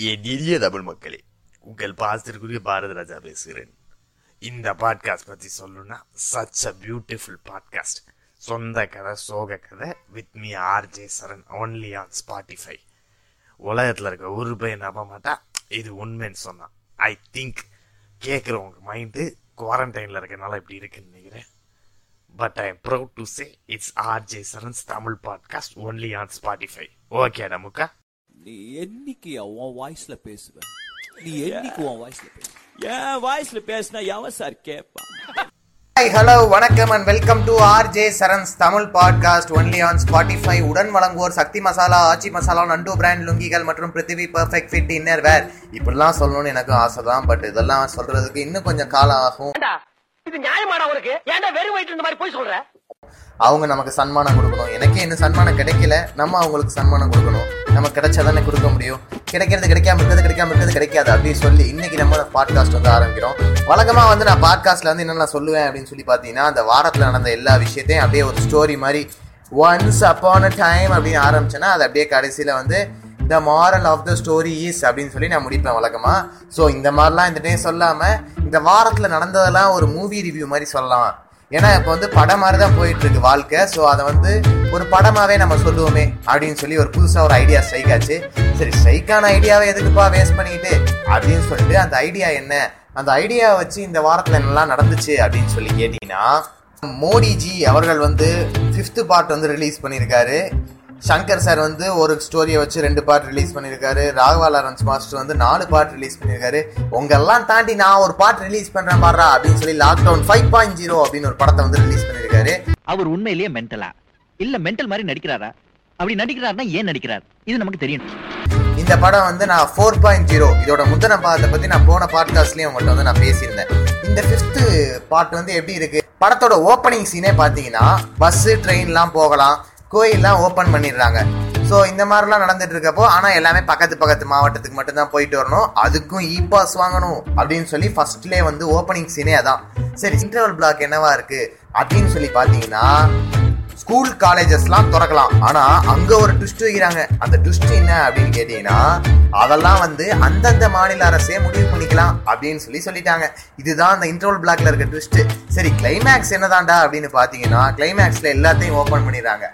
என் இனிய தமிழ் மக்களே உங்கள் பாசத்திற்குரிய பாரத ராஜா பேசுகிறேன். இந்த பாட்காஸ்ட் பற்றி சொல்லணும்னா சச் அ பியூட்டிஃபுல் பாட்காஸ்ட் சொந்த கதை சோக கதை with me RJ Saran only on Spotify உலகத்தில் இருக்க ஒரு பையன் நம்ப மாட்டா? இது உண்மைன்னு சொன்னான் ஐ திங்க் கேட்குறவங்க மைண்டு குவாரண்டைனில் இருக்கனால இப்படி இருக்குன்னு நினைக்கிறேன். But I am proud to say it's RJ Saran's Tamil podcast only on Spotify okay நமக்கா நீ என்னைக்கு உன் வாய்ஸ்ல பேசுவ? நீ என்னைக்கு உன் வாய்ஸ்ல பேசுவ? என் வாய்ஸ்ல பேசினா எவன் சார் கேட்பான் ஹாய் ஹலோ வணக்கம் and welcome to R J Saran's Tamil podcast only on Spotify உடன் வழங்குவோர் சக்தி மசாலா ஆச்சி மசாலா நண்டு பிராண்ட் லுங்கிகள் மற்றும் Prithvi perfect fit inner wear இப்படிலாம் சொல்லணும்னு எனக்கு ஆசை தான் பட் இதெல்லாம் சொல்றதுக்கு இன்னும் கொஞ்சம் காலம் ஆகும். இது நியாயமாடா உனக்கு? ஏன்டா வெறும் வயிற்று இந்த மாதிரி போய் சொல்ற? அவங்க நமக்கு சன்மானம் கொடுக்கணும். எனக்கே இன்னும் சன்மானம் கிடைக்கல. நம்ம அவங்களுக்கு சன்மானம் கொடுக்கணும். நம்ம கிடைச்சாதானே கொடுக்க முடியும்? கிடைக்கிறது கிடைக்காம இருக்கிறது கிடைக்காம இருக்கிறது கிடைக்காது அப்படின்னு சொல்லி இன்னைக்கு நம்ம பாட்காஸ்ட் வந்து ஆரம்பிக்கிறோம். வழக்கமாக வந்து நான் பாட்காஸ்ட்ல வந்து என்னென்ன சொல்லுவேன் அப்படின்னு சொல்லி பார்த்தீங்கன்னா அந்த வாரத்தில் நடந்த எல்லா விஷயத்தையும் அப்படியே ஒரு ஸ்டோரி மாதிரி ஒன்ஸ் அப்பான் அ டைம் அப்படின்னு ஆரம்பிச்சேன்னா அது அப்படியே கடைசியில் வந்து the moral of the story is அப்படின்னு சொல்லி நான் முடிப்பேன் வழக்கமாக ஸோ இந்த மாதிரிலாம் இந்த டைம் சொல்லாமல் இந்த வாரத்தில் நடந்ததெல்லாம் ஒரு மூவி ரிவ்யூ மாதிரி சொல்லலாம். ஏன்னா இப்போ வந்து படம் மாதிரி தான் போயிட்டு இருக்கு வாழ்க்கை. ஸோ அதை வந்து ஒரு படமாவே நம்ம சொல்லுவோமே அப்படின்னு சொல்லி ஒரு புதுசாக ஒரு ஐடியா ஸ்ட்ரைக் ஆச்சு. சரி ஸ்ட்ரைக்கான ஐடியாவை எதுக்குப்பா வேஸ்ட் பண்ணிக்கிட்டு அப்படின்னு சொல்லிட்டு அந்த ஐடியா என்ன? அந்த ஐடியா வச்சு இந்த வாரத்தில் என்னெல்லாம் நடந்துச்சு அப்படின்னு சொல்லி கேட்டீங்கன்னா மோடிஜி அவர்கள் வந்து ஃபிஃப்த் பார்ட் வந்து ரிலீஸ் பண்ணியிருக்காரு. சங்கர் சார் வந்து ஒரு ஸ்டோரியை வச்சு ரெண்டு பார்ட் ரிலீஸ் பண்ணியிருக்காரு ராகவா லாரன்ஸ் மாஸ்டர் வந்து நாலு பார்ட் ரிலீஸ் பண்ணியிருக்காரு உங்கெல்லாம் தாண்டி நான் ஒரு பார்ட் ரிலீஸ் பண்றேன் பாடுறா அப்படின்னு சொல்லி லாக்டவுன் ஃபைவ் பாயிண்ட் ஜீரோ அப்படின்னு ஒரு படத்தை வந்து ரிலீஸ் பண்ணியிருக்காரு அவர் உண்மையிலேயே மென்டலா இல்ல மென்டல் மாதிரி நடிக்கிறாரா? அப்படி நடிக்கிறாருன்னா ஏன் நடிக்கிறார்? இது நமக்கு தெரியும் இந்த படம் வந்து நான் ஃபோர் பாயிண்ட் ஜீரோ இதோட முந்தின பாகத்தை பத்தி நான் போன பாட்காஸ்ட்லயும் உங்கள்கிட்ட வந்து நான் பேசியிருந்தேன். இந்த ஃபிஃப்த் பார்ட் வந்து எப்படி இருக்கு? படத்தோட ஓப்பனிங் சீனே பார்த்தீங்கன்னா பஸ் ட்ரெயின்லாம் போகலாம். கோயிலெலாம் ஓப்பன் பண்ணிடுறாங்க. ஸோ இந்த மாதிரிலாம் நடந்துட்டு இருக்கப்போ ஆனால் எல்லாமே பக்கத்து பக்கத்து மாவட்டத்துக்கு மட்டும்தான் போயிட்டு வரணும். அதுக்கும் இ பாஸ் வாங்கணும் அப்படின்னு சொல்லி ஃபர்ஸ்ட்லேயே வந்து ஓப்பனிங் சீனே அதான். சரி இன்டர்வல் பிளாக் என்னவா இருக்கு? அப்படின்னு சொல்லி பார்த்தீங்கன்னா ஸ்கூல் காலேஜஸ்லாம் திறக்கலாம். ஆனால் அங்கே ஒரு ட்விஸ்ட் வைக்கிறாங்க. அந்த ட்விஸ்ட் என்ன அப்படின்னு கேட்டிங்கன்னா அதெல்லாம் வந்து அந்தந்த மாநில அரசே முடிவு பண்ணிக்கலாம் அப்படின்னு சொல்லி சொல்லிட்டாங்க. இதுதான் அந்த இன்டர்வல் பிளாக்ல இருக்க ட்விஸ்ட் சரி கிளைமேக்ஸ் என்னதான்டா அப்படின்னு பார்த்தீங்கன்னா கிளைமேக்ஸில் எல்லாத்தையும் ஓப்பன் பண்ணிடுறாங்க.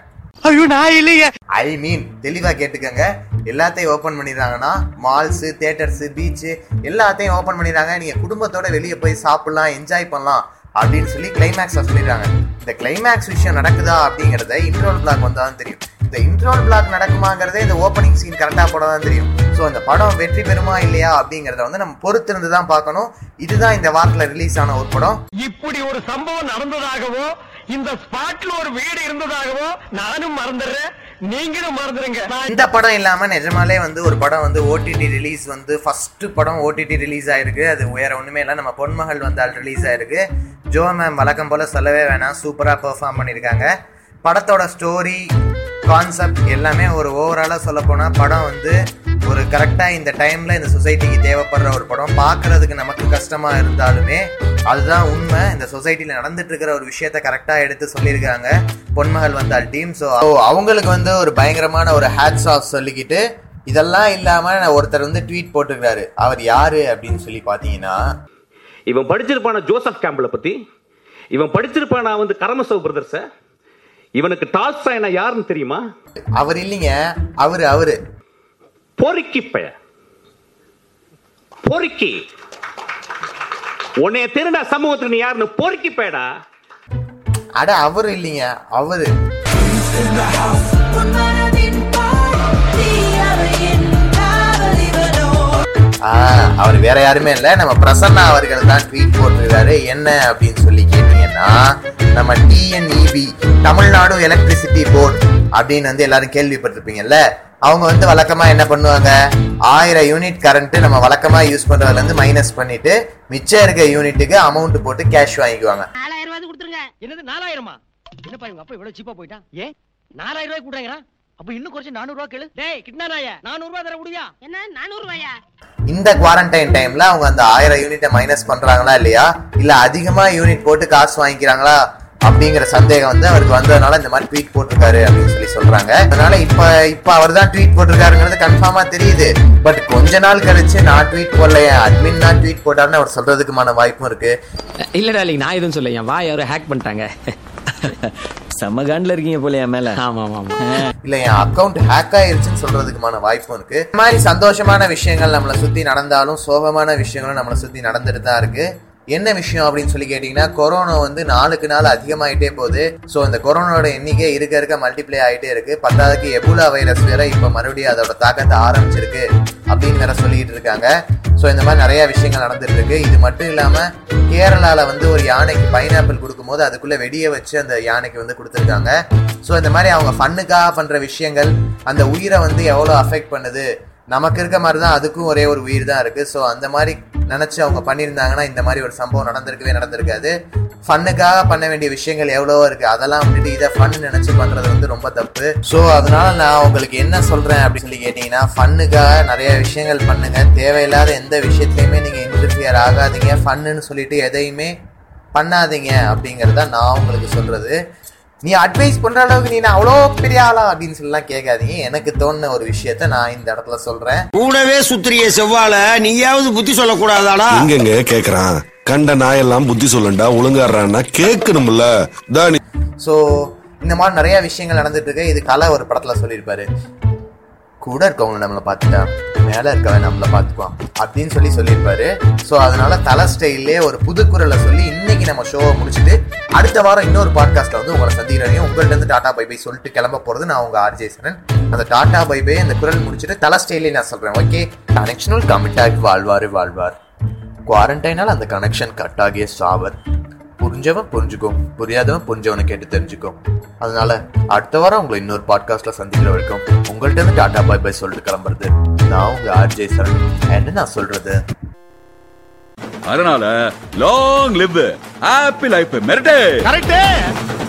ஐ மீன் தெளிவா கேட்டுக்கங்க. எல்லாத்தையும் ஓபன் பண்ணிடுறாங்கன்னா மால்ஸ் தியேட்டர்ஸ் பீச் எல்லாத்தையும் ஓபன் பண்ணிடுறாங்க. நீங்க குடும்பத்தோட வெளியே போய் சாப்பிடலாம் என்ஜாய் பண்ணலாம் அப்படின்னு சொல்லி கிளைமேக்ஸை சொல்லிடுறாங்க. இந்த கிளைமேக்ஸ் விஷயம் நடக்குதா அப்படிங்கறத இன்ட்ரோல் பிளாக் வந்தாதான் தெரியும். இந்த இன்ட்ரோல் பிளாக் நடக்குமாங்கிறதே இந்த ஓப்பனிங் சீன் கரெக்டாக போட தான் தெரியும். ஸோ இந்த படம் வெற்றி பெறுமா இல்லையா அப்படிங்கிறத வந்து நம்ம பொறுத்திருந்து தான் பார்க்கணும். இதுதான் இந்த வாரத்தில் ரிலீஸ் ஆன ஒரு படம். இப்படி ஒரு சம்பவம் நடந்ததாகவோ இந்த ஸ்பாட்ல ஒரு வீடு இருந்ததாகவோ நானும் மறந்துடுறேன். நீங்களும் மறந்துடுங்க. இந்த படம் இல்லாம நிஜமாலே வந்து ஒரு படம் வந்து ஓடிடி ரிலீஸ் வந்து ஃபர்ஸ்ட் படம் ஓடிடி ரிலீஸ் ஆயிருக்கு. அது வேற ஒண்ணுமே இல்லை. நம்ம பொன்மகள் வந்தால் ரிலீஸ் ஆயிருக்கு. ஜோ மேம் வழக்கம் போல சொல்லவே வேணாம். சூப்பரா பெர்ஃபார்ம் பண்ணியிருக்காங்க படத்தோட ஸ்டோரி கான்செப்ட் எல்லாமே ஒரு ஓவராலாக சொல்ல போனால் படம் வந்து ஒரு கரெக்டாக இந்த டைமில் இந்த சொசைட்டிக்கு தேவைப்படுற ஒரு படம். பார்க்கறதுக்கு நமக்கு கஷ்டமாக இருந்தாலுமே அதுதான் உண்மை. இந்த சொசைட்டியில் நடந்துட்டு இருக்கிற ஒரு விஷயத்த கரெக்டாக எடுத்து சொல்லியிருக்காங்க. பொன்மகள் வந்தால் டீம் ஸோ அவங்களுக்கு வந்து ஒரு பயங்கரமான ஒரு ஹேட்ஸ் ஆஃப் சொல்லிக்கிட்டு இதெல்லாம் இல்லாமல் ஒருத்தர் வந்து ட்வீட் போட்டிருக்காரு அவர் யாரு அப்படின்னு சொல்லி பார்த்தீங்கன்னா இவன் படிச்சிருப்பான ஜோசப் கேம்பிள பத்தி? இவன் படிச்சிருப்பானா வந்து கரமசவ் பிரதர்ஸ இவனுக்கு டால்ஸ்டாய்னா யாருன்னு தெரியுமா? அவர் இல்லைங்க. அவரு அவரு. பொறுக்கி பைய பொறுக்கி. உன்னைய திருடா சமூகத்துக்கு நீ யாருன்னு பொறுக்கி போயடா அட அவரு இல்லைங்க அவரு. ஆ, அவர் வேற யாருமே இல்ல. நம்ம பிரசன்னா அவர்கள் தான் ட்வீட் போட்டிருக்காரு. என்ன அப்படின்னு சொல்லி கேட்டீங்கன்னா நம்ம டிஎன்இபி தமிழ்நாடு எலக்ட்ரிசிட்டி போர்டு அப்படின்னு வந்து எல்லாரும் கேள்விப்பட்டிருப்பீங்கல்ல? அவங்க வந்து வழக்கமா என்ன பண்ணுவாங்க? ஆயிரம் யூனிட் கரண்ட் நம்ம வழக்கமா யூஸ் பண்றதுல இருந்து மைனஸ் பண்ணிட்டு மிச்சம் இருக்க யூனிட்டுக்கு அமௌண்ட் போட்டு கேஷ் வாங்கிக்குவாங்க. நாலாயிரம் ரூபாய் கொடுத்துருங்க. என்னது நாலாயிரமா? என்னப்பா இவங்க அப்பா இவ்வளவு சீப்பா போயிட்டான் ஏன்? நாலாயிரம் ரூபாய் கூட்டுறாங்க அப்ப இன்னும் குறைச்சு நானூறு ரூபாய் கேளு. டேய் கிட்னா நாய நானூறு ரூபாய் தர முடியா? என்ன நானூறு ரூபாயா? இந்த குவாரண்டைன் டைம்ல அவங்க அந்த ஆயிரம் யூனிட்டை மைனஸ் பண்றாங்களா இல்லையா? இல்ல அதிகமா யூனிட் போட்டு காசு வாங்கிக்கிறாங்களா? அப்படிங்கிற சந்தேகம் வந்து அவருக்கு வந்ததுனால இந்த மாதிரி ட்வீட் போட்டிருக்காரு அப்படின்னு சொல்லி சொல்றாங்க. அதனால இப்ப இப்ப அவர் தான் ட்வீட் போட்டிருக்காருங்கிறது கன்ஃபார்மா தெரியுது. பட் கொஞ்ச நாள் கழிச்சு நான் ட்வீட் போடல என் அட்மின் தான் ட்வீட் போட்டாருன்னு அவர் சொல்றதுக்குமான வாய்ப்பும் இருக்கு. இல்ல டார்லிங் நான் எதுவும் சொல்ல என் வாய் யாரோ ஹேக் பண்ணிட்டாங்க. செம்ம காண்டில் இருக்கீங்க போல என் மேல. ஆமா ஆமா ஆமா இல்ல என் அக்கவுண்ட் ஹேக் ஆயிருச்சுன்னு சொல்றதுக்குமான வாய்ப்பும் இருக்கு. இந்த மாதிரி சந்தோஷமான விஷயங்கள் நம்மளை சுத்தி நடந்தாலும் சோகமான விஷயங்களும் நம்மளை சுத்தி நடந்துட்டு தான் இருக்கு. என்ன விஷயம் அப்படின்னு சொல்லி கேட்டிங்கன்னா கொரோனா வந்து நாளுக்கு நாள் அதிகமாகிட்டே போகுது. ஸோ இந்த கொரோனாவோட எண்ணிக்கை இருக்க இருக்க மல்டிப்ளை ஆகிட்டே இருக்குது பத்தாவதுக்கு எபுலா வைரஸ் வேற இப்போ மறுபடியும் அதோட தாக்கத்தை ஆரம்பிச்சிருக்கு அப்படின்னு வேற சொல்லிக்கிட்டு இருக்காங்க. ஸோ இந்த மாதிரி நிறையா விஷயங்கள் நடந்துட்டு இருக்கு. இது மட்டும் இல்லாமல் கேரளாவில் வந்து ஒரு யானைக்கு பைனாப்பிள் கொடுக்கும்போது அதுக்குள்ளே வெடியை வச்சு அந்த யானைக்கு வந்து கொடுத்துருக்காங்க. ஸோ இந்த மாதிரி அவங்க ஃபண்ணுக்காக பண்ணுற விஷயங்கள் அந்த உயிரை வந்து எவ்வளோ அஃபெக்ட் பண்ணுது? நமக்கு இருக்க மாதிரி தான் அதுக்கும் ஒரே ஒரு உயிர் தான் இருக்குது ஸோ அந்த மாதிரி நினச்சி அவங்க பண்ணியிருந்தாங்கன்னா இந்த மாதிரி ஒரு சம்பவம் நடந்திருக்கவே நடந்திருக்காது. ஃபன்னுக்காக பண்ண வேண்டிய விஷயங்கள் எவ்வளவோ இருக்கு. அதெல்லாம் வந்துட்டு இதை ஃபன் நினைச்சு பண்றது வந்து ரொம்ப தப்பு. ஸோ அதனால நான் உங்களுக்கு என்ன சொல்றேன் அப்படின்னு சொல்லி கேட்டீங்கன்னா ஃபன்னுக்காக நிறைய விஷயங்கள் பண்ணுங்க. தேவையில்லாத எந்த விஷயத்துலையுமே நீங்க இன்டர்ஃபியர் ஆகாதீங்க. ஃபன்னுன்னு சொல்லிட்டு எதையுமே பண்ணாதீங்க அப்படிங்கறத நான் உங்களுக்கு சொல்றது. நீ அட்வைஸ் பண்ற அளவுக்கு நீ நான் அவ்வளோ பெரிய ஆளா அப்படின்னு சொல்லலாம் கேட்காதீங்க. எனக்கு தோணுன ஒரு விஷயத்த நான் இந்த இடத்துல சொல்றேன். கூடவே சுத்திரிய செவ்வால நீயாவது புத்தி சொல்லக்கூடாதாடா? எங்கெங்க கேக்குறான். கண்ட நாயெல்லாம் புத்தி சொல்லண்டா ஒழுங்காடுறான்னா கேட்கணும்ல. தானி ஸோ இந்த மாதிரி நிறைய விஷயங்கள் நடந்துட்டு இருக்கு. இது கலை ஒரு படத்துல சொல்லியிருப்பாரு. கூட இருக்கவங்க நம்மளை பார்த்துட்டா. மேல இருக்கவன் நம்மளை பார்த்துக்குவான். அப்படின்னு சொல்லி சொல்லியிருப்பாரு. ஸோ அதனால தலை ஸ்டைல்லே ஒரு புது குரலை சொல்லி இன்னைக்கு நம்ம ஷோவை முடிச்சுட்டு அடுத்த வாரம் இன்னொரு பாட்காஸ்ட்ல வந்து உங்களை சந்திக்கிறேன். உங்கள்ட்ட இருந்து டாடா பை பை சொல்லிட்டு கிளம்ப போறது நான் உங்க ஆர்ஜே சரண். அந்த டாடா பை பை அந்த குரல் முடிச்சுட்டு தலை ஸ்டைலே நான் சொல்றேன். ஓகே கனெக்ஷனல் கமிட்டாக் வாழ்வாரு. வாழ்வார் குவாரண்டைனால் அந்த கனெக்ஷன் கட் ஆகிய சாவர். புரிஞ்சவன் புரிஞ்சுக்கும். புரியாதவன் புரிஞ்சவனை கேட்டு தெரிஞ்சுக்கும். அதனால அடுத்த வாரம் உங்களை இன்னொரு பாட்காஸ்ட்ல சந்திக்கிற வரைக்கும் உங்கள்கிட்ட இருந்து டாடா பாய் பாய் சொல்லிட்டு கிளம்புறது. நான் உங்க ஆர்ஜே சரண். என்ன நான் சொல்றது? அதனால லாங் லிவ் ஹாப்பி லைஃப் மெரிட்டே கரெக்ட்